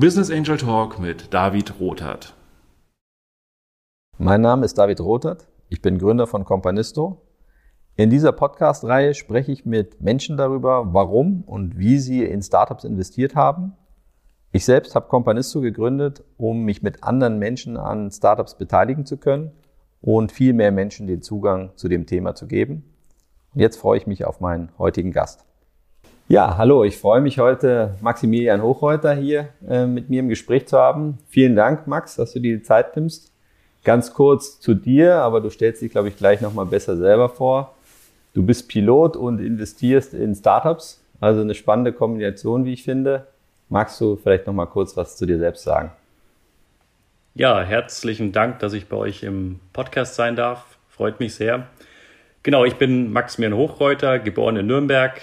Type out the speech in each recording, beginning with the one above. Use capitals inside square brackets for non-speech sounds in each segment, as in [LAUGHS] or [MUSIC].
Business Angel Talk mit David Rothert. Mein Name ist David Rothert. Ich bin Gründer von Companisto. In dieser Podcast-Reihe spreche ich mit Menschen darüber, warum und wie sie in Startups investiert haben. Ich selbst habe Companisto gegründet, um mich mit anderen Menschen an Startups beteiligen zu können und viel mehr Menschen den Zugang zu dem Thema zu geben. Und jetzt freue ich mich auf meinen heutigen Gast. Ja, hallo, ich freue mich heute, Maximilian Hochreuter hier äh, mit mir im Gespräch zu haben. Vielen Dank, Max, dass du dir die Zeit nimmst. Ganz kurz zu dir, aber du stellst dich, glaube ich, gleich nochmal besser selber vor. Du bist Pilot und investierst in Startups, also eine spannende Kombination, wie ich finde. Magst du vielleicht nochmal kurz was zu dir selbst sagen? Ja, herzlichen Dank, dass ich bei euch im Podcast sein darf. Freut mich sehr. Genau, ich bin Maximilian Hochreuter, geboren in Nürnberg,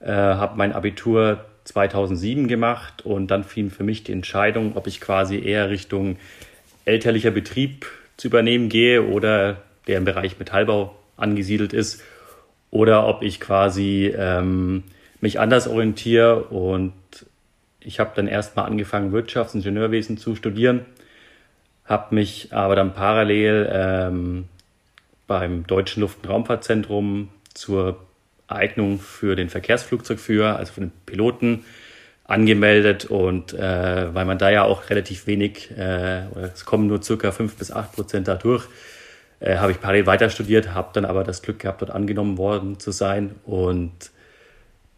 äh, habe mein Abitur 2007 gemacht und dann fiel für mich die Entscheidung, ob ich quasi eher Richtung elterlicher Betrieb zu übernehmen gehe oder der im Bereich Metallbau angesiedelt ist oder ob ich quasi ähm, mich anders orientiere und ich habe dann erstmal angefangen Wirtschaftsingenieurwesen zu studieren, habe mich aber dann parallel ähm, beim Deutschen Luft- und Raumfahrtzentrum zur Eignung für den Verkehrsflugzeugführer, also für den Piloten, angemeldet. Und äh, weil man da ja auch relativ wenig, äh, es kommen nur circa fünf bis acht Prozent da durch, äh, habe ich parallel weiter studiert, habe dann aber das Glück gehabt, dort angenommen worden zu sein und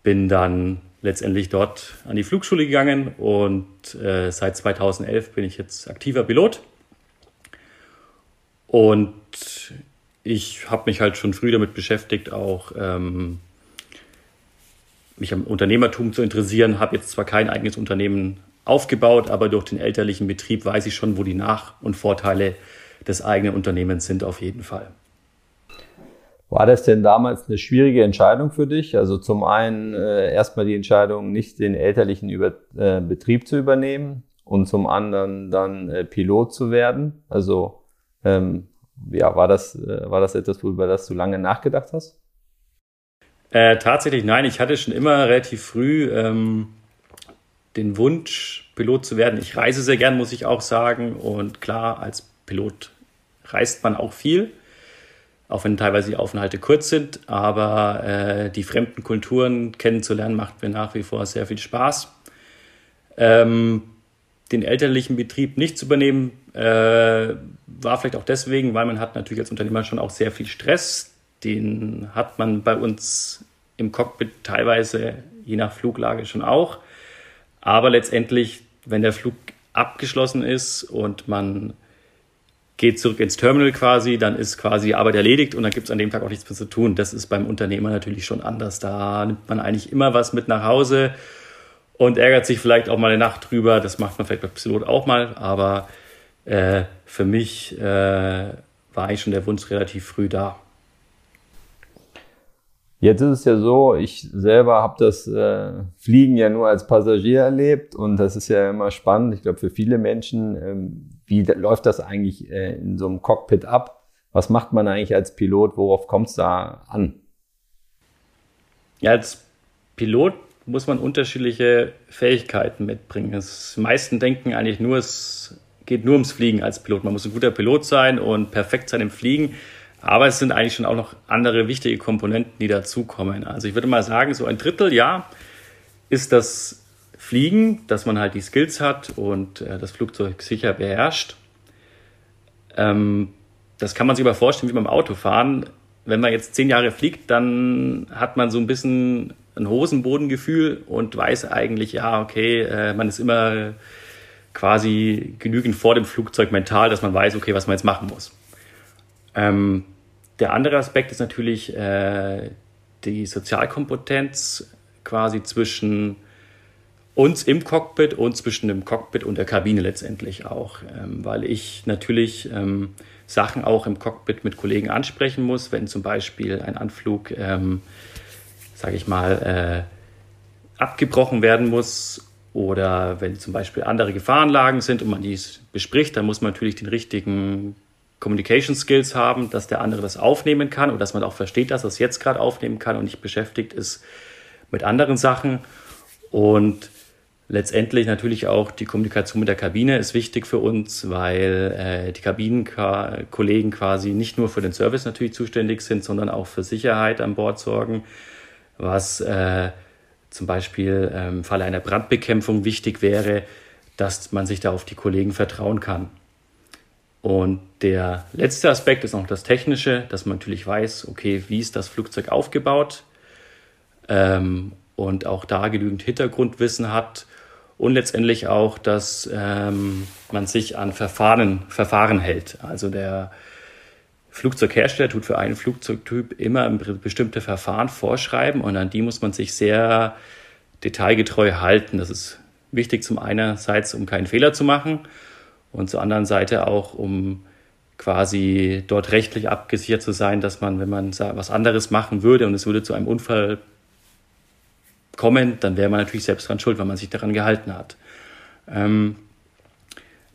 bin dann letztendlich dort an die Flugschule gegangen. Und äh, seit 2011 bin ich jetzt aktiver Pilot. Und ich habe mich halt schon früh damit beschäftigt, auch ähm, mich am Unternehmertum zu interessieren. Habe jetzt zwar kein eigenes Unternehmen aufgebaut, aber durch den elterlichen Betrieb weiß ich schon, wo die Nach- und Vorteile des eigenen Unternehmens sind auf jeden Fall. War das denn damals eine schwierige Entscheidung für dich? Also zum einen äh, erstmal die Entscheidung, nicht den elterlichen Über äh, Betrieb zu übernehmen und zum anderen dann äh, Pilot zu werden. Also ähm, ja, war das, äh, war das etwas, über das du lange nachgedacht hast? Äh, tatsächlich nein, ich hatte schon immer relativ früh ähm, den Wunsch, Pilot zu werden. Ich reise sehr gern, muss ich auch sagen. Und klar, als Pilot reist man auch viel, auch wenn teilweise die Aufenthalte kurz sind. Aber äh, die fremden Kulturen kennenzulernen, macht mir nach wie vor sehr viel Spaß. Ähm, den elterlichen Betrieb nicht zu übernehmen, äh, war vielleicht auch deswegen, weil man hat natürlich als Unternehmer schon auch sehr viel Stress. Den hat man bei uns im Cockpit teilweise je nach Fluglage schon auch. Aber letztendlich, wenn der Flug abgeschlossen ist und man geht zurück ins Terminal quasi, dann ist quasi die Arbeit erledigt und dann gibt es an dem Tag auch nichts mehr zu tun. Das ist beim Unternehmer natürlich schon anders. Da nimmt man eigentlich immer was mit nach Hause und ärgert sich vielleicht auch mal eine Nacht drüber. Das macht man vielleicht bei Pilot auch mal, aber äh, für mich äh, war eigentlich schon der Wunsch relativ früh da. Jetzt ist es ja so, ich selber habe das äh, Fliegen ja nur als Passagier erlebt und das ist ja immer spannend. Ich glaube, für viele Menschen, ähm, wie läuft das eigentlich äh, in so einem Cockpit ab? Was macht man eigentlich als Pilot? Worauf kommt es da an? Ja, als Pilot muss man unterschiedliche Fähigkeiten mitbringen. Das meisten denken eigentlich nur, es geht nur ums Fliegen als Pilot. Man muss ein guter Pilot sein und perfekt sein im Fliegen. Aber es sind eigentlich schon auch noch andere wichtige Komponenten, die dazukommen. Also ich würde mal sagen, so ein Drittel, ja, ist das Fliegen, dass man halt die Skills hat und äh, das Flugzeug sicher beherrscht. Ähm, das kann man sich aber vorstellen wie beim Autofahren. Wenn man jetzt zehn Jahre fliegt, dann hat man so ein bisschen ein Hosenbodengefühl und weiß eigentlich, ja, okay, äh, man ist immer quasi genügend vor dem Flugzeug mental, dass man weiß, okay, was man jetzt machen muss. Ähm, der andere Aspekt ist natürlich äh, die Sozialkompetenz quasi zwischen uns im Cockpit und zwischen dem Cockpit und der Kabine letztendlich auch, ähm, weil ich natürlich ähm, Sachen auch im Cockpit mit Kollegen ansprechen muss, wenn zum Beispiel ein Anflug, ähm, sage ich mal, äh, abgebrochen werden muss oder wenn zum Beispiel andere Gefahrenlagen sind und man dies bespricht, dann muss man natürlich den richtigen Communication Skills haben, dass der andere das aufnehmen kann und dass man auch versteht, dass er es jetzt gerade aufnehmen kann und nicht beschäftigt ist mit anderen Sachen. Und Letztendlich natürlich auch die Kommunikation mit der Kabine ist wichtig für uns, weil äh, die Kabinenkollegen quasi nicht nur für den Service natürlich zuständig sind, sondern auch für Sicherheit an Bord sorgen, was äh, zum Beispiel ähm, im Falle einer Brandbekämpfung wichtig wäre, dass man sich da auf die Kollegen vertrauen kann. Und der letzte Aspekt ist noch das Technische, dass man natürlich weiß, okay, wie ist das Flugzeug aufgebaut ähm, und auch da genügend Hintergrundwissen hat und letztendlich auch, dass ähm, man sich an Verfahren, Verfahren hält. Also der Flugzeughersteller tut für einen Flugzeugtyp immer bestimmte Verfahren vorschreiben und an die muss man sich sehr detailgetreu halten. Das ist wichtig zum einerseits, um keinen Fehler zu machen und zur anderen Seite auch, um quasi dort rechtlich abgesichert zu sein, dass man, wenn man was anderes machen würde und es würde zu einem Unfall kommen, dann wäre man natürlich selbst dran schuld, weil man sich daran gehalten hat. Ähm,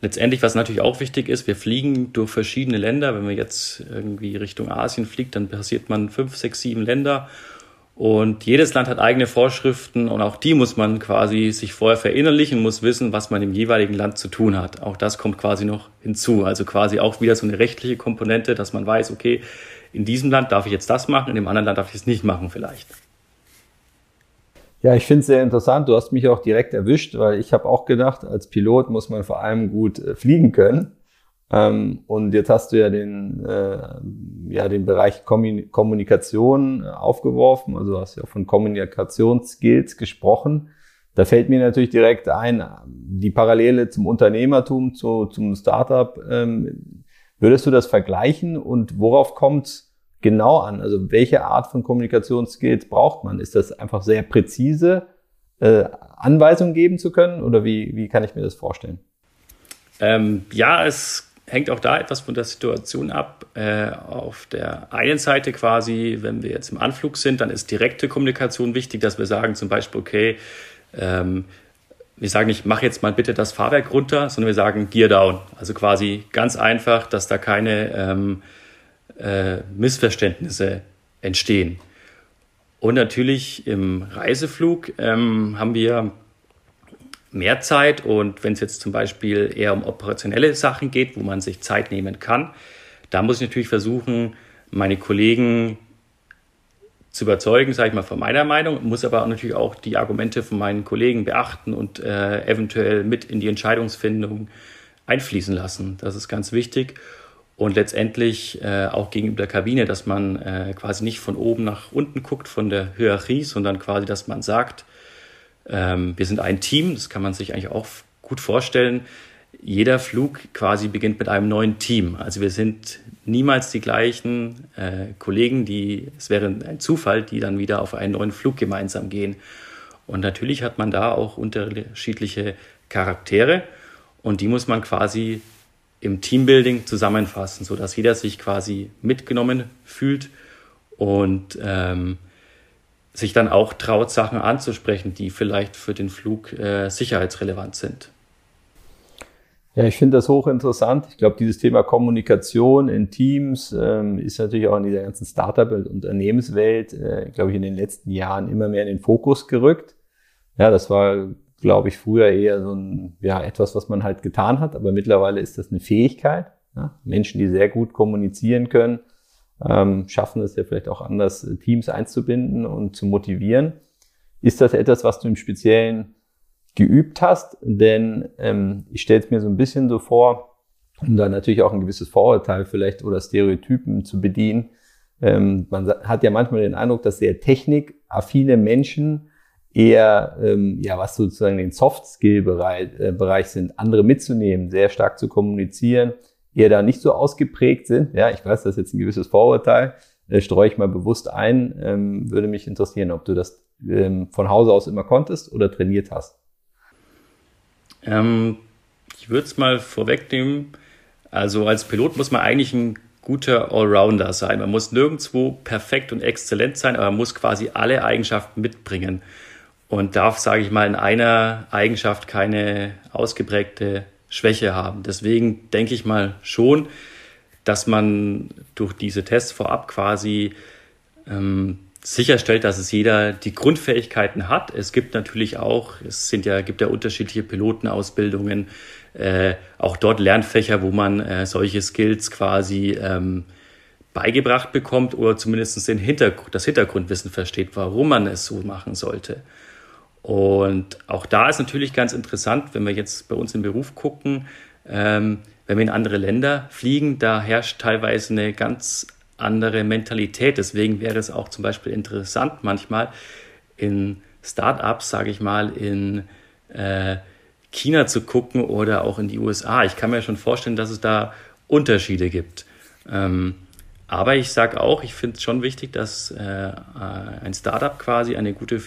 letztendlich, was natürlich auch wichtig ist, wir fliegen durch verschiedene Länder. Wenn man jetzt irgendwie Richtung Asien fliegt, dann passiert man fünf, sechs, sieben Länder und jedes Land hat eigene Vorschriften und auch die muss man quasi sich vorher verinnerlichen, muss wissen, was man im jeweiligen Land zu tun hat. Auch das kommt quasi noch hinzu. Also quasi auch wieder so eine rechtliche Komponente, dass man weiß, okay, in diesem Land darf ich jetzt das machen, in dem anderen Land darf ich es nicht machen vielleicht. Ja, ich finde es sehr interessant. Du hast mich auch direkt erwischt, weil ich habe auch gedacht, als Pilot muss man vor allem gut äh, fliegen können. Ähm, und jetzt hast du ja den, äh, ja, den Bereich Kommunikation äh, aufgeworfen. Also hast ja von Kommunikationsskills gesprochen. Da fällt mir natürlich direkt ein, die Parallele zum Unternehmertum, zu, zum Startup. Ähm, würdest du das vergleichen und worauf kommt genau an? Also welche Art von Kommunikationsskills braucht man? Ist das einfach sehr präzise, äh, Anweisungen geben zu können oder wie, wie kann ich mir das vorstellen? Ähm, ja, es hängt auch da etwas von der Situation ab. Äh, auf der einen Seite quasi, wenn wir jetzt im Anflug sind, dann ist direkte Kommunikation wichtig, dass wir sagen zum Beispiel, okay, ähm, wir sagen nicht, mach jetzt mal bitte das Fahrwerk runter, sondern wir sagen Gear down. Also quasi ganz einfach, dass da keine ähm, äh, Missverständnisse entstehen. Und natürlich im Reiseflug ähm, haben wir mehr Zeit und wenn es jetzt zum Beispiel eher um operationelle Sachen geht, wo man sich Zeit nehmen kann, da muss ich natürlich versuchen, meine Kollegen zu überzeugen, sage ich mal, von meiner Meinung, muss aber natürlich auch die Argumente von meinen Kollegen beachten und äh, eventuell mit in die Entscheidungsfindung einfließen lassen. Das ist ganz wichtig. Und letztendlich äh, auch gegenüber der Kabine, dass man äh, quasi nicht von oben nach unten guckt von der Hierarchie, sondern quasi, dass man sagt, ähm, wir sind ein Team, das kann man sich eigentlich auch gut vorstellen. Jeder Flug quasi beginnt mit einem neuen Team. Also wir sind niemals die gleichen äh, Kollegen, die, es wäre ein Zufall, die dann wieder auf einen neuen Flug gemeinsam gehen. Und natürlich hat man da auch unterschiedliche Charaktere und die muss man quasi im Teambuilding zusammenfassen, sodass jeder sich quasi mitgenommen fühlt und ähm, sich dann auch traut, Sachen anzusprechen, die vielleicht für den Flug äh, sicherheitsrelevant sind. Ja, ich finde das hochinteressant. Ich glaube, dieses Thema Kommunikation in Teams ähm, ist natürlich auch in dieser ganzen Startup- und Unternehmenswelt, äh, glaube ich, in den letzten Jahren immer mehr in den Fokus gerückt. Ja, das war, glaube ich, früher eher so ein, ja, etwas, was man halt getan hat, aber mittlerweile ist das eine Fähigkeit. Ja? Menschen, die sehr gut kommunizieren können, ähm, schaffen es ja vielleicht auch anders, äh, Teams einzubinden und zu motivieren. Ist das etwas, was du im Speziellen geübt hast? Denn ähm, ich stelle es mir so ein bisschen so vor, um da natürlich auch ein gewisses Vorurteil vielleicht oder Stereotypen zu bedienen. Ähm, man hat ja manchmal den Eindruck, dass sehr technikaffine Menschen eher, ähm, ja, was sozusagen den Soft-Skill-Bereich äh, Bereich sind, andere mitzunehmen, sehr stark zu kommunizieren, eher da nicht so ausgeprägt sind. Ja, ich weiß, das ist jetzt ein gewisses Vorurteil, äh, streue ich mal bewusst ein. Ähm, würde mich interessieren, ob du das ähm, von Hause aus immer konntest oder trainiert hast. Ähm, ich würde es mal vorwegnehmen. Also als Pilot muss man eigentlich ein guter Allrounder sein. Man muss nirgendwo perfekt und exzellent sein, aber man muss quasi alle Eigenschaften mitbringen und darf, sage ich mal, in einer Eigenschaft keine ausgeprägte Schwäche haben. Deswegen denke ich mal schon, dass man durch diese Tests vorab quasi ähm, sicherstellt, dass es jeder die Grundfähigkeiten hat. Es gibt natürlich auch, es sind ja, gibt ja unterschiedliche Pilotenausbildungen, äh, auch dort Lernfächer, wo man äh, solche Skills quasi ähm, beigebracht bekommt oder zumindest den Hintergrund, das Hintergrundwissen versteht, warum man es so machen sollte. Und auch da ist natürlich ganz interessant, wenn wir jetzt bei uns im Beruf gucken, ähm, wenn wir in andere Länder fliegen, da herrscht teilweise eine ganz andere Mentalität. Deswegen wäre es auch zum Beispiel interessant, manchmal in Startups, sage ich mal, in äh, China zu gucken oder auch in die USA. Ich kann mir schon vorstellen, dass es da Unterschiede gibt. Ähm, aber ich sage auch, ich finde es schon wichtig, dass äh, ein Startup quasi eine gute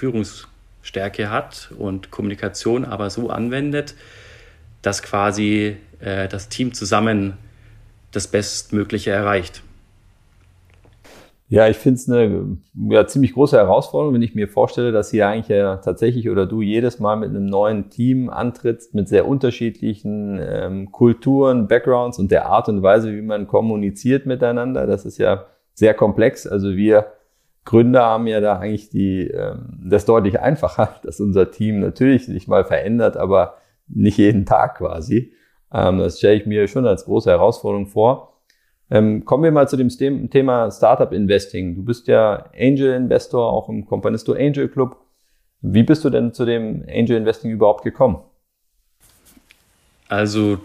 Führungsstärke hat und Kommunikation aber so anwendet, dass quasi äh, das Team zusammen das Bestmögliche erreicht. Ja, ich finde es eine ja, ziemlich große Herausforderung, wenn ich mir vorstelle, dass ihr eigentlich ja tatsächlich oder du jedes Mal mit einem neuen Team antrittst, mit sehr unterschiedlichen ähm, Kulturen, Backgrounds und der Art und Weise, wie man kommuniziert miteinander. Das ist ja sehr komplex. Also wir Gründer haben ja da eigentlich die, ähm, das deutlich einfacher, [LAUGHS] dass unser Team natürlich sich mal verändert, aber nicht jeden Tag quasi. Ähm, das stelle ich mir schon als große Herausforderung vor. Ähm, kommen wir mal zu dem Thema Startup Investing. Du bist ja Angel Investor, auch im Companisto Angel Club. Wie bist du denn zu dem Angel Investing überhaupt gekommen? Also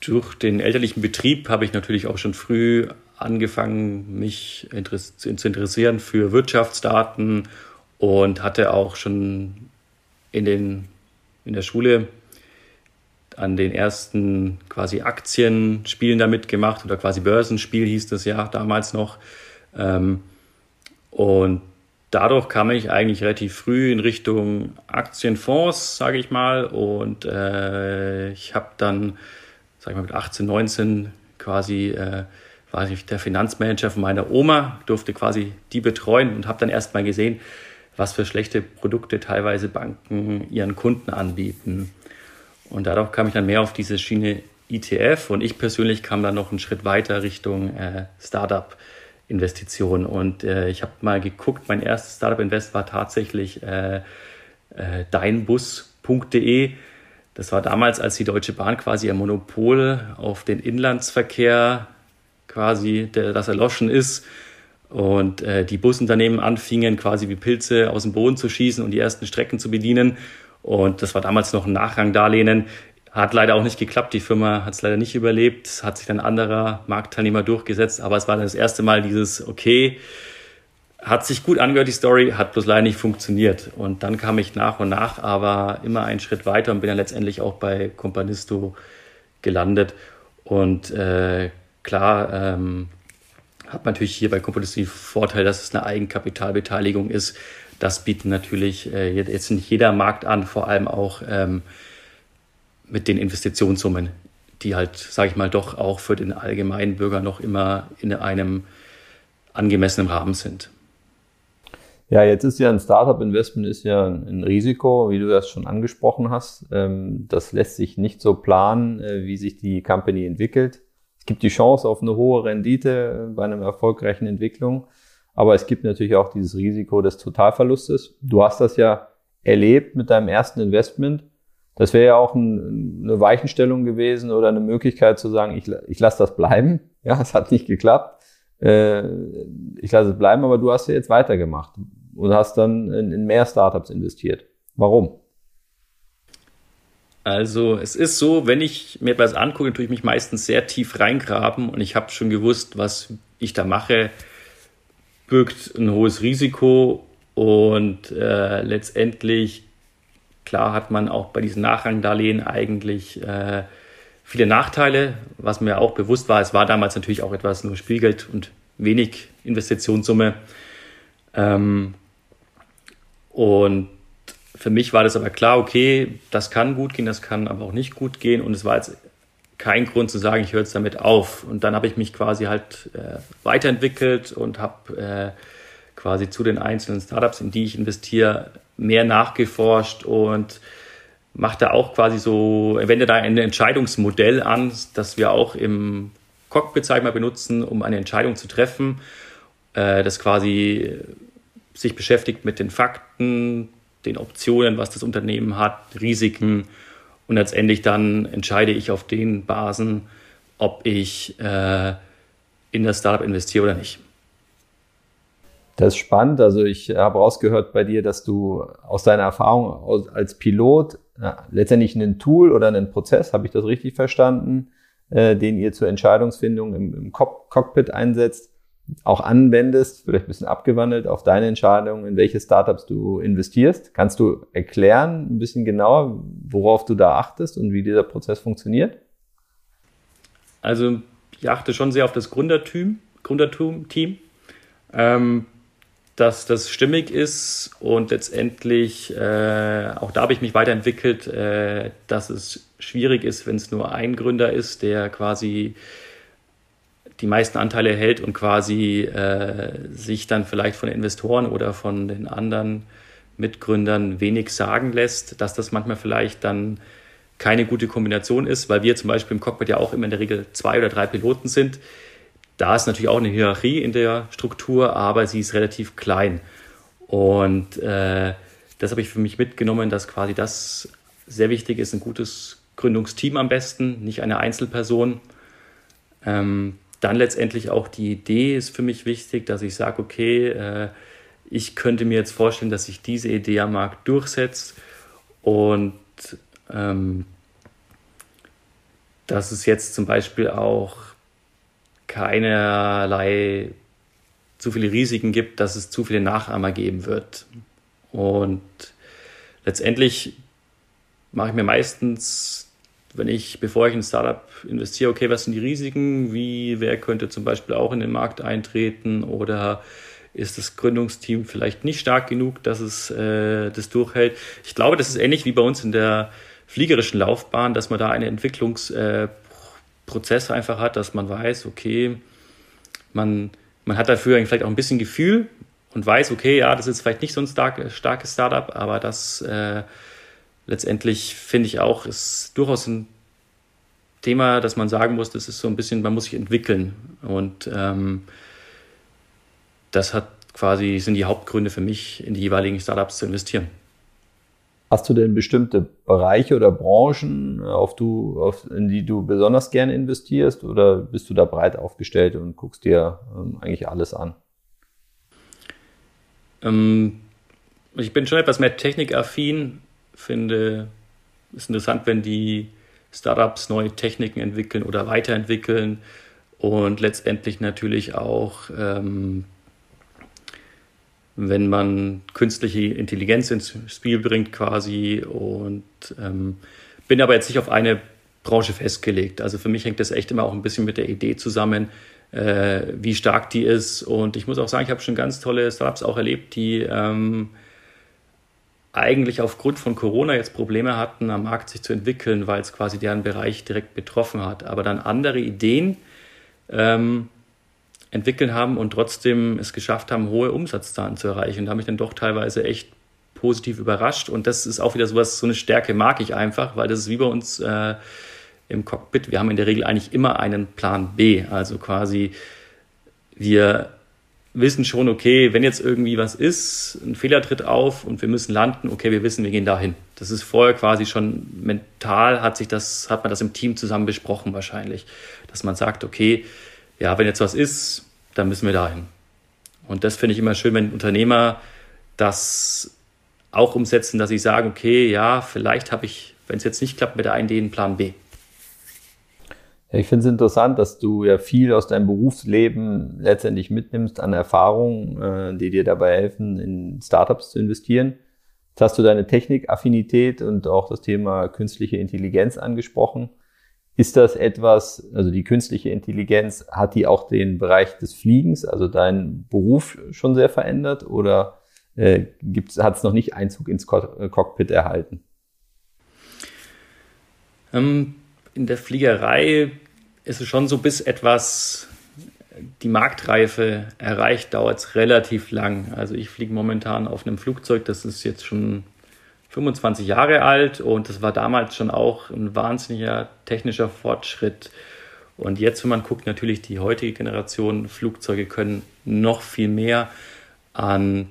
durch den elterlichen Betrieb habe ich natürlich auch schon früh angefangen, mich zu interessieren für Wirtschaftsdaten und hatte auch schon in, den, in der Schule an den ersten quasi Aktienspielen damit gemacht oder quasi Börsenspiel hieß das ja damals noch. Ähm, und dadurch kam ich eigentlich relativ früh in Richtung Aktienfonds, sage ich mal. Und äh, ich habe dann, sage ich mal, mit 18, 19 quasi äh, war ich der Finanzmanager von meiner Oma, durfte quasi die betreuen und habe dann erst mal gesehen, was für schlechte Produkte teilweise Banken ihren Kunden anbieten. Und dadurch kam ich dann mehr auf diese Schiene ETF und ich persönlich kam dann noch einen Schritt weiter Richtung äh, Startup-Investitionen. Und äh, ich habe mal geguckt, mein erstes Startup-Invest war tatsächlich äh, äh, deinbus.de. Das war damals, als die Deutsche Bahn quasi ein Monopol auf den Inlandsverkehr quasi, der, das erloschen ist. Und äh, die Busunternehmen anfingen quasi wie Pilze aus dem Boden zu schießen und die ersten Strecken zu bedienen. Und das war damals noch ein Nachrangdarlehen. Hat leider auch nicht geklappt. Die Firma hat es leider nicht überlebt. Hat sich dann anderer Marktteilnehmer durchgesetzt. Aber es war dann das erste Mal dieses, okay, hat sich gut angehört, die Story, hat bloß leider nicht funktioniert. Und dann kam ich nach und nach, aber immer einen Schritt weiter und bin dann letztendlich auch bei Companisto gelandet. Und äh, klar, ähm, hat man natürlich hier bei Companisto den Vorteil, dass es eine Eigenkapitalbeteiligung ist das bieten natürlich äh, jetzt nicht jeder Markt an, vor allem auch ähm, mit den Investitionssummen, die halt, sage ich mal, doch auch für den allgemeinen Bürger noch immer in einem angemessenen Rahmen sind. Ja, jetzt ist ja ein Startup-Investment ist ja ein Risiko, wie du das schon angesprochen hast. Ähm, das lässt sich nicht so planen, äh, wie sich die Company entwickelt. Es gibt die Chance auf eine hohe Rendite bei einer erfolgreichen Entwicklung. Aber es gibt natürlich auch dieses Risiko des Totalverlustes. Du hast das ja erlebt mit deinem ersten Investment. Das wäre ja auch ein, eine Weichenstellung gewesen oder eine Möglichkeit zu sagen, ich, ich lasse das bleiben. Ja, es hat nicht geklappt. Äh, ich lasse es bleiben, aber du hast ja jetzt weitergemacht und hast dann in, in mehr Startups investiert. Warum? Also es ist so, wenn ich mir etwas angucke, tue ich mich meistens sehr tief reingraben und ich habe schon gewusst, was ich da mache birgt ein hohes Risiko und äh, letztendlich, klar hat man auch bei diesen Nachrangdarlehen eigentlich äh, viele Nachteile, was mir auch bewusst war. Es war damals natürlich auch etwas nur Spielgeld und wenig Investitionssumme. Ähm, und für mich war das aber klar, okay, das kann gut gehen, das kann aber auch nicht gut gehen. Und es war jetzt kein Grund zu sagen, ich höre jetzt damit auf. Und dann habe ich mich quasi halt äh, weiterentwickelt und habe äh, quasi zu den einzelnen Startups, in die ich investiere, mehr nachgeforscht und mache da auch quasi so, wende da ein Entscheidungsmodell an, das wir auch im Cockpit, sag mal, benutzen, um eine Entscheidung zu treffen, äh, das quasi sich beschäftigt mit den Fakten, den Optionen, was das Unternehmen hat, Risiken und letztendlich dann entscheide ich auf den Basen, ob ich äh, in das Startup investiere oder nicht. Das ist spannend. Also ich habe rausgehört bei dir, dass du aus deiner Erfahrung als Pilot ja, letztendlich ein Tool oder einen Prozess, habe ich das richtig verstanden, äh, den ihr zur Entscheidungsfindung im, im Cockpit einsetzt, auch anwendest, vielleicht ein bisschen abgewandelt auf deine Entscheidung, in welche Startups du investierst. Kannst du erklären ein bisschen genauer, worauf du da achtest und wie dieser Prozess funktioniert? Also ich achte schon sehr auf das Gründerteam, Gründerteam, ähm, dass das stimmig ist und letztendlich, äh, auch da habe ich mich weiterentwickelt, äh, dass es schwierig ist, wenn es nur ein Gründer ist, der quasi die meisten Anteile hält und quasi äh, sich dann vielleicht von Investoren oder von den anderen Mitgründern wenig sagen lässt, dass das manchmal vielleicht dann keine gute Kombination ist, weil wir zum Beispiel im Cockpit ja auch immer in der Regel zwei oder drei Piloten sind. Da ist natürlich auch eine Hierarchie in der Struktur, aber sie ist relativ klein. Und äh, das habe ich für mich mitgenommen, dass quasi das sehr wichtig ist, ein gutes Gründungsteam am besten, nicht eine Einzelperson. Ähm, dann letztendlich auch die Idee ist für mich wichtig, dass ich sage, okay, äh, ich könnte mir jetzt vorstellen, dass sich diese Idee am Markt durchsetzt und ähm, dass es jetzt zum Beispiel auch keinerlei zu viele Risiken gibt, dass es zu viele Nachahmer geben wird. Und letztendlich mache ich mir meistens, wenn ich, bevor ich in ein Startup investiere, okay, was sind die Risiken? Wie, wer könnte zum Beispiel auch in den Markt eintreten? Oder ist das Gründungsteam vielleicht nicht stark genug, dass es äh, das durchhält? Ich glaube, das ist ähnlich wie bei uns in der fliegerischen Laufbahn, dass man da einen Entwicklungsprozess äh, einfach hat, dass man weiß, okay, man, man hat dafür vielleicht auch ein bisschen Gefühl und weiß, okay, ja, das ist vielleicht nicht so ein stark, starkes Startup, aber das äh, letztendlich finde ich auch, ist durchaus ein Thema, dass man sagen muss, das ist so ein bisschen, man muss sich entwickeln. Und ähm, das hat quasi, sind die Hauptgründe für mich, in die jeweiligen Startups zu investieren. Hast du denn bestimmte Bereiche oder Branchen, auf du, auf, in die du besonders gerne investierst oder bist du da breit aufgestellt und guckst dir ähm, eigentlich alles an? Ähm, ich bin schon etwas mehr technikaffin, finde es interessant, wenn die Startups neue Techniken entwickeln oder weiterentwickeln und letztendlich natürlich auch ähm, wenn man künstliche Intelligenz ins Spiel bringt quasi und ähm, bin aber jetzt nicht auf eine Branche festgelegt. Also für mich hängt das echt immer auch ein bisschen mit der Idee zusammen, äh, wie stark die ist. Und ich muss auch sagen, ich habe schon ganz tolle Startups auch erlebt, die ähm, eigentlich aufgrund von Corona jetzt Probleme hatten, am Markt sich zu entwickeln, weil es quasi deren Bereich direkt betroffen hat. Aber dann andere Ideen ähm, entwickeln haben und trotzdem es geschafft haben, hohe Umsatzzahlen zu erreichen. Und da habe ich dann doch teilweise echt positiv überrascht. Und das ist auch wieder sowas, so eine Stärke mag ich einfach, weil das ist wie bei uns äh, im Cockpit. Wir haben in der Regel eigentlich immer einen Plan B. Also quasi, wir wissen schon, okay, wenn jetzt irgendwie was ist, ein Fehler tritt auf und wir müssen landen, okay, wir wissen, wir gehen dahin. Das ist vorher quasi schon mental hat sich das, hat man das im Team zusammen besprochen wahrscheinlich, dass man sagt, okay, ja, wenn jetzt was ist, dann müssen wir dahin. Und das finde ich immer schön, wenn Unternehmer das auch umsetzen, dass sie sagen, okay, ja, vielleicht habe ich, wenn es jetzt nicht klappt mit der einen Idee, einen Plan B. Ich finde es interessant, dass du ja viel aus deinem Berufsleben letztendlich mitnimmst an Erfahrungen, äh, die dir dabei helfen, in Startups zu investieren. Jetzt hast du deine Technikaffinität und auch das Thema künstliche Intelligenz angesprochen. Ist das etwas, also die künstliche Intelligenz, hat die auch den Bereich des Fliegens, also deinen Beruf schon sehr verändert oder äh, hat es noch nicht Einzug ins äh, Cockpit erhalten? Ähm, in der Fliegerei ist es schon so, bis etwas die Marktreife erreicht, dauert es relativ lang. Also ich fliege momentan auf einem Flugzeug, das ist jetzt schon 25 Jahre alt und das war damals schon auch ein wahnsinniger technischer Fortschritt. Und jetzt, wenn man guckt, natürlich die heutige Generation Flugzeuge können noch viel mehr an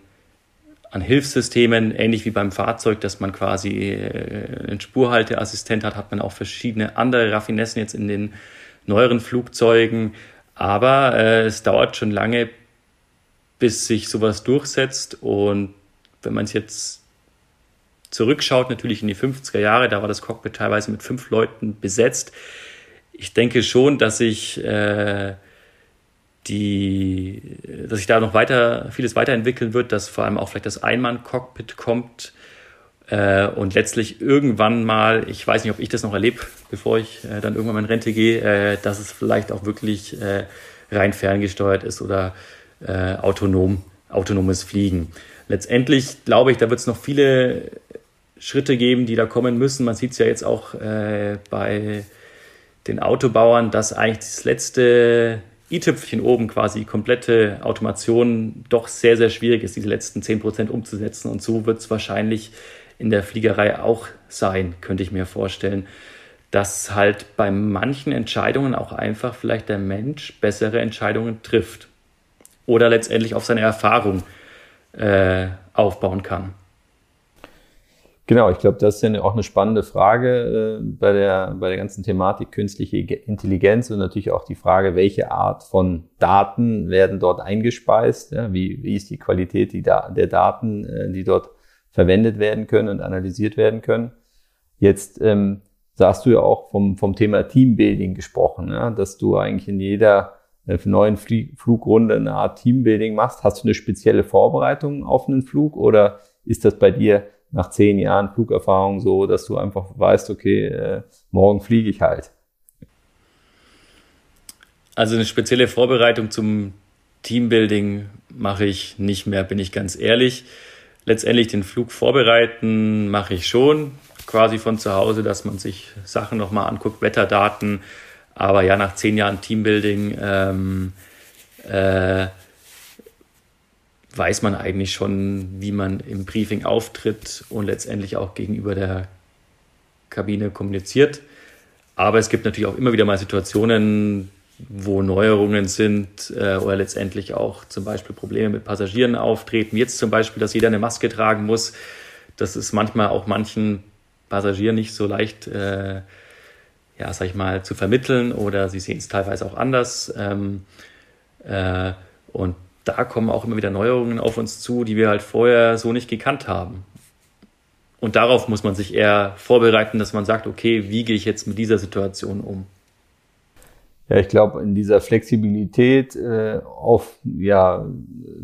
an Hilfssystemen, ähnlich wie beim Fahrzeug, dass man quasi äh, einen Spurhalteassistent hat, hat man auch verschiedene andere Raffinessen jetzt in den neueren Flugzeugen. Aber äh, es dauert schon lange, bis sich sowas durchsetzt. Und wenn man es jetzt zurückschaut, natürlich in die 50er Jahre, da war das Cockpit teilweise mit fünf Leuten besetzt. Ich denke schon, dass ich äh, die, dass sich da noch weiter, vieles weiterentwickeln wird, dass vor allem auch vielleicht das Einmann-Cockpit kommt äh, und letztlich irgendwann mal, ich weiß nicht, ob ich das noch erlebe, bevor ich äh, dann irgendwann mal in Rente gehe, äh, dass es vielleicht auch wirklich äh, rein ferngesteuert ist oder äh, autonom, autonomes Fliegen. Letztendlich glaube ich, da wird es noch viele Schritte geben, die da kommen müssen. Man sieht es ja jetzt auch äh, bei den Autobauern, dass eigentlich das letzte i-Tüpfchen oben quasi komplette Automation doch sehr, sehr schwierig ist, diese letzten 10% umzusetzen. Und so wird es wahrscheinlich in der Fliegerei auch sein, könnte ich mir vorstellen, dass halt bei manchen Entscheidungen auch einfach vielleicht der Mensch bessere Entscheidungen trifft oder letztendlich auf seine Erfahrung äh, aufbauen kann. Genau, ich glaube, das ist ja auch eine spannende Frage äh, bei, der, bei der ganzen Thematik künstliche Intelligenz und natürlich auch die Frage, welche Art von Daten werden dort eingespeist, ja, wie, wie ist die Qualität die da, der Daten, äh, die dort verwendet werden können und analysiert werden können. Jetzt ähm, sagst du ja auch vom, vom Thema Teambuilding gesprochen, ja, dass du eigentlich in jeder äh, neuen Flie Flugrunde eine Art Teambuilding machst. Hast du eine spezielle Vorbereitung auf einen Flug oder ist das bei dir nach zehn Jahren Flugerfahrung so, dass du einfach weißt, okay, äh, morgen fliege ich halt? Also eine spezielle Vorbereitung zum Teambuilding mache ich nicht mehr, bin ich ganz ehrlich. Letztendlich den Flug vorbereiten mache ich schon, quasi von zu Hause, dass man sich Sachen nochmal anguckt, Wetterdaten. Aber ja, nach zehn Jahren Teambuilding ähm, äh, weiß man eigentlich schon, wie man im Briefing auftritt und letztendlich auch gegenüber der Kabine kommuniziert. Aber es gibt natürlich auch immer wieder mal Situationen, wo Neuerungen sind äh, oder letztendlich auch zum Beispiel Probleme mit Passagieren auftreten. Jetzt zum Beispiel, dass jeder eine Maske tragen muss. Das ist manchmal auch manchen Passagieren nicht so leicht, äh, ja, sag ich mal, zu vermitteln oder sie sehen es teilweise auch anders. Ähm, äh, und da kommen auch immer wieder Neuerungen auf uns zu, die wir halt vorher so nicht gekannt haben. Und darauf muss man sich eher vorbereiten, dass man sagt, okay, wie gehe ich jetzt mit dieser Situation um? Ja, ich glaube, in dieser Flexibilität äh, auf ja,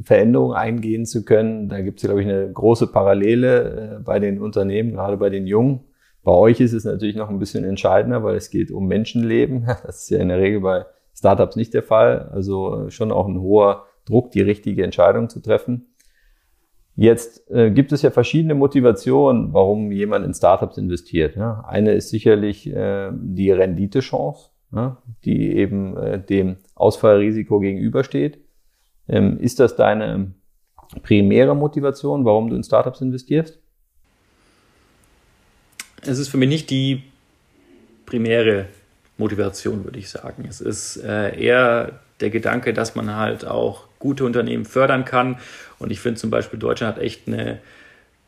Veränderungen eingehen zu können, da gibt es, glaube ich, eine große Parallele äh, bei den Unternehmen, gerade bei den Jungen. Bei euch ist es natürlich noch ein bisschen entscheidender, weil es geht um Menschenleben. [LAUGHS] Das ist ja in der Regel bei Startups nicht der Fall. Also schon auch ein hoher Druck, die richtige Entscheidung zu treffen. Jetzt äh, gibt es ja verschiedene Motivationen, warum jemand in Startups investiert. Ja. Eine ist sicherlich äh, die Renditechance, die eben äh, dem Ausfallrisiko gegenübersteht. Ähm, ist das deine primäre Motivation, warum du in Startups investierst? Es ist für mich nicht die primäre Motivation, würde ich sagen. Es ist äh, eher der Gedanke, dass man halt auch gute Unternehmen fördern kann. Und ich finde zum Beispiel, Deutschland hat echt eine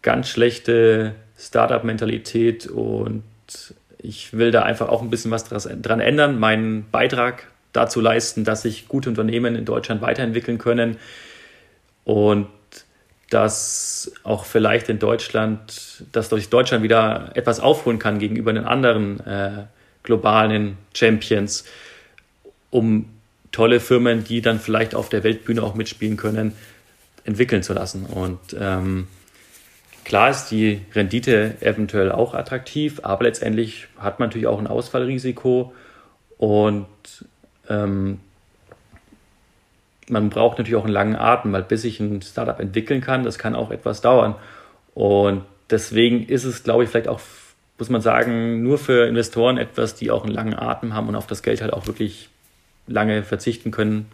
ganz schlechte Startup-Mentalität und ich will da einfach auch ein bisschen was dran ändern, meinen Beitrag dazu leisten, dass sich gute Unternehmen in Deutschland weiterentwickeln können und dass auch vielleicht in Deutschland, dass durch Deutschland wieder etwas aufholen kann gegenüber den anderen äh, globalen Champions, um tolle Firmen, die dann vielleicht auf der Weltbühne auch mitspielen können, entwickeln zu lassen. Und ähm, klar ist die Rendite eventuell auch attraktiv, aber letztendlich hat man natürlich auch ein Ausfallrisiko und ähm, man braucht natürlich auch einen langen Atem, weil bis sich ein Startup entwickeln kann, das kann auch etwas dauern. Und deswegen ist es, glaube ich, vielleicht auch, muss man sagen, nur für Investoren etwas, die auch einen langen Atem haben und auf das Geld halt auch wirklich lange verzichten können.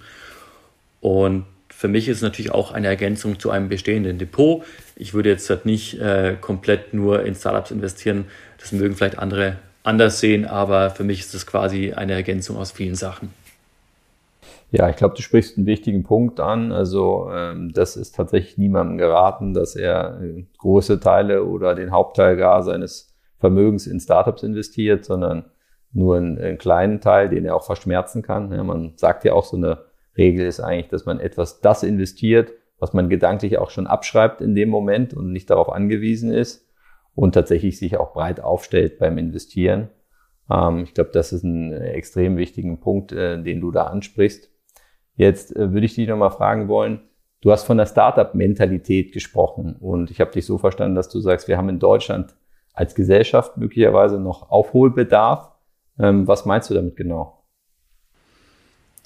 Und für mich ist es natürlich auch eine Ergänzung zu einem bestehenden Depot. Ich würde jetzt halt nicht äh, komplett nur in Startups investieren. Das mögen vielleicht andere anders sehen, aber für mich ist es quasi eine Ergänzung aus vielen Sachen. Ja, ich glaube, du sprichst einen wichtigen Punkt an. Also ähm, das ist tatsächlich niemandem geraten, dass er äh, große Teile oder den Hauptteil gar seines Vermögens in Startups investiert, sondern nur einen, einen kleinen Teil, den er auch verschmerzen kann. Ja, man sagt ja auch, so eine Regel ist eigentlich, dass man etwas das investiert, was man gedanklich auch schon abschreibt in dem Moment und nicht darauf angewiesen ist und tatsächlich sich auch breit aufstellt beim Investieren. Ähm, ich glaube, das ist ein extrem wichtigen Punkt, äh, den du da ansprichst. Jetzt äh, würde ich dich nochmal fragen wollen, du hast von der Startup-Mentalität gesprochen und ich habe dich so verstanden, dass du sagst, wir haben in Deutschland als Gesellschaft möglicherweise noch Aufholbedarf. Ähm, was meinst du damit genau?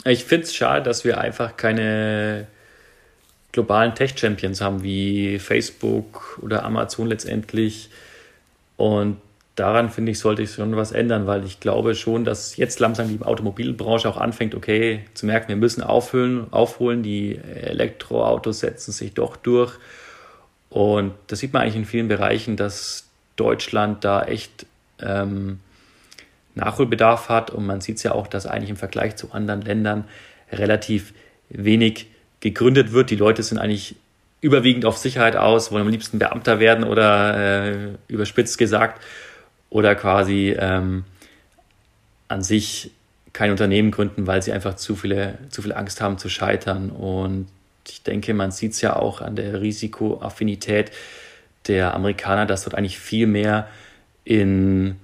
Ich finde es schade, dass wir einfach keine globalen Tech-Champions haben wie Facebook oder Amazon letztendlich. Und daran finde ich, sollte ich schon was ändern, weil ich glaube schon, dass jetzt langsam die Automobilbranche auch anfängt, okay, zu merken, wir müssen aufholen, aufholen. Die Elektroautos setzen sich doch durch. Und das sieht man eigentlich in vielen Bereichen, dass Deutschland da echt ähm, Nachholbedarf hat. Und man sieht es ja auch, dass eigentlich im Vergleich zu anderen Ländern relativ wenig gegründet wird. Die Leute sind eigentlich überwiegend auf Sicherheit aus, wollen am liebsten Beamter werden oder äh, überspitzt gesagt oder quasi ähm, an sich kein Unternehmen gründen, weil sie einfach zu viele, zu viel Angst haben zu scheitern. Und ich denke, man sieht es ja auch an der Risikoaffinität der Amerikaner, dass dort eigentlich viel mehr in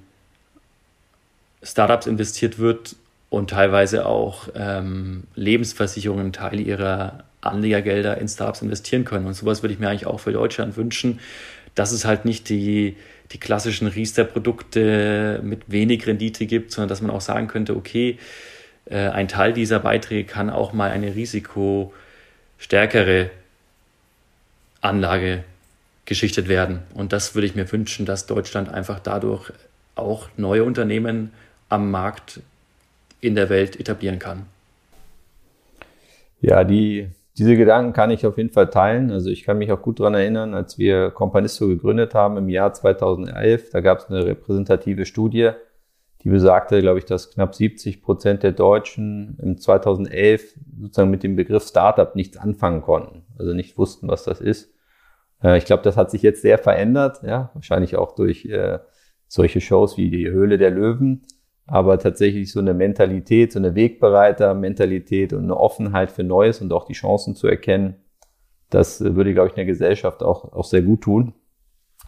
Startups investiert wird und teilweise auch ähm, Lebensversicherungen Teil ihrer Anlegergelder in Startups investieren können. Und sowas würde ich mir eigentlich auch für Deutschland wünschen, dass es halt nicht die, die klassischen Riester-Produkte mit wenig Rendite gibt, sondern dass man auch sagen könnte, okay, äh, ein Teil dieser Beiträge kann auch mal eine risikostärkere Anlage geschichtet werden. Und das würde ich mir wünschen, dass Deutschland einfach dadurch auch neue Unternehmen am Markt in der Welt etablieren kann. Ja, die, diese Gedanken kann ich auf jeden Fall teilen. Also ich kann mich auch gut daran erinnern, als wir Companisto gegründet haben im Jahr 2011, da gab es eine repräsentative Studie, die besagte, glaube ich, dass knapp 70 Prozent der Deutschen im 2011 sozusagen mit dem Begriff Startup nichts anfangen konnten, also nicht wussten, was das ist. Äh, ich glaube, das hat sich jetzt sehr verändert, ja, wahrscheinlich auch durch äh, solche Shows wie die Höhle der Löwen aber tatsächlich so eine Mentalität, so eine Wegbereiter-Mentalität und eine Offenheit für Neues und auch die Chancen zu erkennen, das äh, würde, glaube ich, in der Gesellschaft auch, auch sehr gut tun.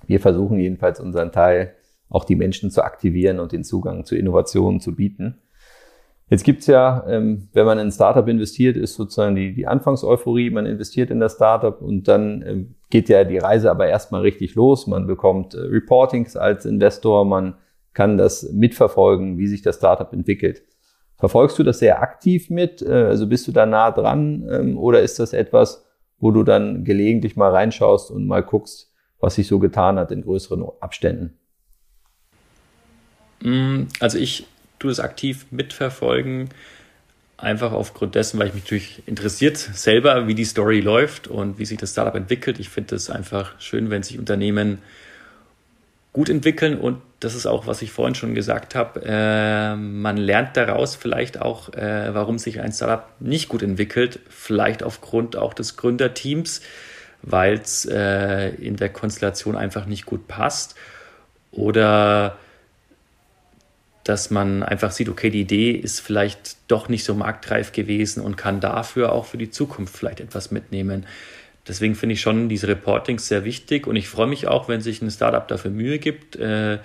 Wir versuchen jedenfalls unseren Teil, auch die Menschen zu aktivieren und den Zugang zu Innovationen zu bieten. Jetzt gibt's ja, ähm, wenn man in ein Startup investiert, ist sozusagen die, die Anfangseuphorie, man investiert in das Startup und dann ähm, geht ja die Reise aber erstmal richtig los. Man bekommt äh, Reportings als Investor, man kann das mitverfolgen, wie sich das Startup entwickelt. Verfolgst du das sehr aktiv mit? Äh, also bist du da nah dran? Ähm, oder ist das etwas, wo du dann gelegentlich mal reinschaust und mal guckst, was sich so getan hat in größeren Abständen? Mm, also ich tue das aktiv mitverfolgen, einfach aufgrund dessen, weil ich mich natürlich interessiert selber, wie die Story läuft und wie sich das Startup entwickelt. Ich finde es einfach schön, wenn sich Unternehmen gut entwickeln und das ist auch, was ich vorhin schon gesagt habe, äh, man lernt daraus vielleicht auch, äh, warum sich ein Startup nicht gut entwickelt, vielleicht aufgrund auch des Gründerteams, weil es äh, in der Konstellation einfach nicht gut passt oder dass man einfach sieht, okay, die Idee ist vielleicht doch nicht so marktreif gewesen und kann dafür auch für die Zukunft vielleicht etwas mitnehmen. Deswegen finde ich schon diese Reportings sehr wichtig und ich freue mich auch, wenn sich ein Startup dafür Mühe gibt, äh,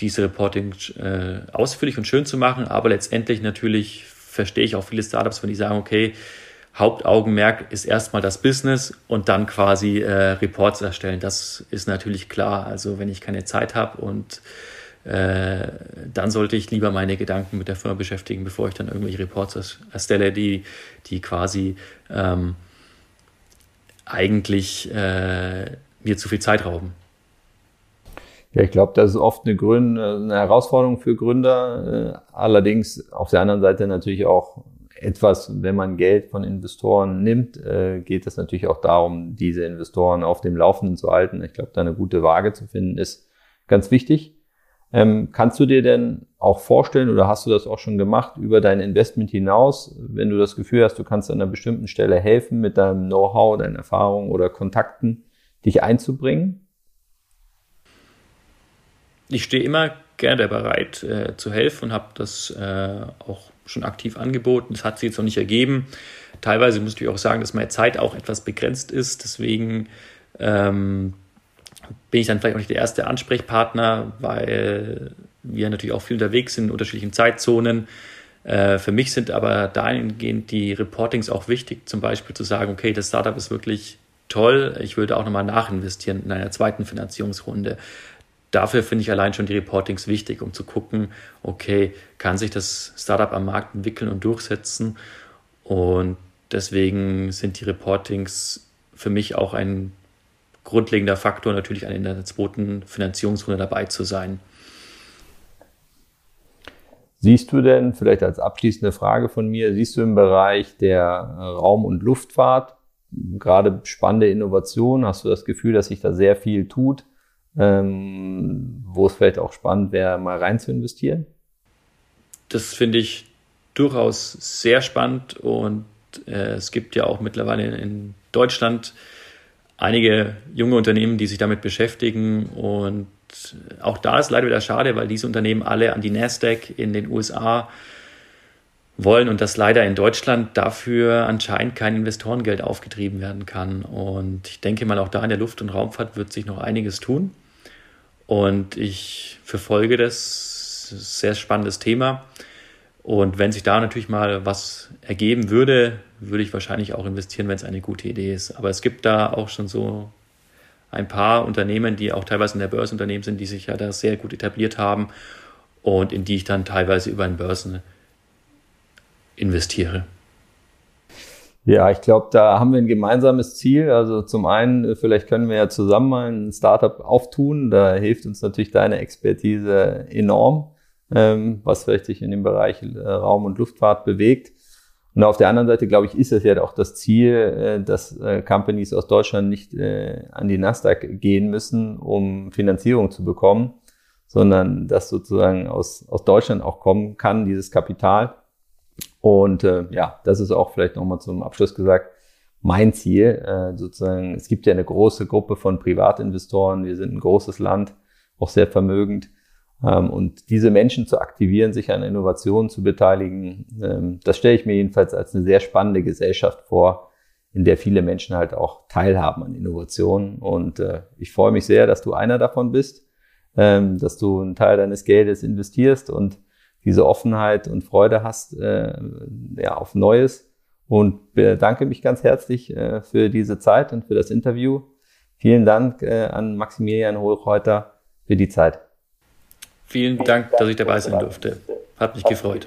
diese Reporting äh, ausführlich und schön zu machen. Aber letztendlich natürlich verstehe ich auch viele Startups, wenn die sagen, okay, Hauptaugenmerk ist erstmal das Business und dann quasi äh, Reports erstellen. Das ist natürlich klar. Also wenn ich keine Zeit habe und äh, dann sollte ich lieber meine Gedanken mit der Firma beschäftigen, bevor ich dann irgendwelche Reports erstelle, die, die quasi ähm, eigentlich äh, mir zu viel Zeit rauben. Ja, ich glaube, das ist oft eine, Grün eine Herausforderung für Gründer. Äh, allerdings auf der anderen Seite natürlich auch etwas, wenn man Geld von Investoren nimmt, äh, geht es natürlich auch darum, diese Investoren auf dem Laufenden zu halten. Ich glaube, da eine gute Waage zu finden, ist ganz wichtig. Ähm, kannst du dir denn auch vorstellen oder hast du das auch schon gemacht über dein Investment hinaus, wenn du das Gefühl hast, du kannst an einer bestimmten Stelle helfen mit deinem Know-how, deinen Erfahrungen oder Kontakten, dich einzubringen? Ich stehe immer gerne bereit äh, zu helfen und habe das äh, auch schon aktiv angeboten. Das hat sich jetzt noch nicht ergeben. Teilweise muss ich auch sagen, dass meine Zeit auch etwas begrenzt ist. Deswegen ähm, bin ich dann vielleicht auch nicht der erste Ansprechpartner, weil wir natürlich auch viel unterwegs sind in unterschiedlichen Zeitzonen. Äh, für mich sind aber dahingehend die Reportings auch wichtig, zum Beispiel zu sagen, okay, das Startup ist wirklich toll, ich würde auch nochmal nachinvestieren in einer zweiten Finanzierungsrunde. Dafür finde ich allein schon die Reportings wichtig, um zu gucken, okay, kann sich das Startup am Markt entwickeln und durchsetzen? Und deswegen sind die Reportings für mich auch ein grundlegender Faktor, natürlich in der zweiten Finanzierungsrunde dabei zu sein. Siehst du denn, vielleicht als abschließende Frage von mir, siehst du im Bereich der Raum- und Luftfahrt gerade spannende Innovationen? Hast du das Gefühl, dass sich da sehr viel tut, ähm, wo es vielleicht auch spannend wäre, mal rein zu investieren? Das finde ich durchaus sehr spannend und äh, es gibt ja auch mittlerweile in Deutschland einige junge Unternehmen, die sich damit beschäftigen. Und auch da ist leider wieder schade, weil diese Unternehmen alle an die Nasdaq in den USA wollen und dass leider in Deutschland dafür anscheinend kein Investorengeld aufgetrieben werden kann. Und ich denke mal, auch da in der Luft- und Raumfahrt wird sich noch einiges tun. Und ich verfolge das, sehr spannendes Thema. Und wenn sich da natürlich mal was ergeben würde, würde ich wahrscheinlich auch investieren, wenn es eine gute Idee ist. Aber es gibt da auch schon so ein paar Unternehmen, die auch teilweise in der Börse Unternehmen sind, die sich ja da sehr gut etabliert haben und in die ich dann teilweise über ein Börsen investiere. Ja, ich glaube, da haben wir ein gemeinsames Ziel. Also zum einen, vielleicht können wir ja zusammen mal ein Startup auftun. Da hilft uns natürlich deine Expertise enorm, ähm, was vielleicht sich in dem Bereich äh, Raum- und Luftfahrt bewegt. Und auf der anderen Seite, glaube ich, ist es ja auch das Ziel, äh, dass äh, Companies aus Deutschland nicht äh, an die Nasdaq gehen müssen, um Finanzierung zu bekommen, sondern dass sozusagen aus, aus Deutschland auch kommen kann, dieses Kapital. Und äh, ja, das ist auch vielleicht nochmal zum Abschluss gesagt, mein Ziel. Äh, sozusagen, es gibt ja eine große Gruppe von Privatinvestoren, wir sind ein großes Land, auch sehr vermögend. Ähm, und diese Menschen zu aktivieren, sich an Innovationen zu beteiligen, ähm, das stelle ich mir jedenfalls als eine sehr spannende Gesellschaft vor, in der viele Menschen halt auch teilhaben an Innovationen. Und äh, ich freue mich sehr, dass du einer davon bist, ähm, dass du einen Teil deines Geldes investierst und diese Offenheit und Freude hast äh, ja, auf Neues. Und bedanke mich ganz herzlich äh, für diese Zeit und für das Interview. Vielen Dank an Maximilian Hohlreuter für die Zeit. Vielen Dank, dass ich dabei sein durfte. Hat mich gefreut.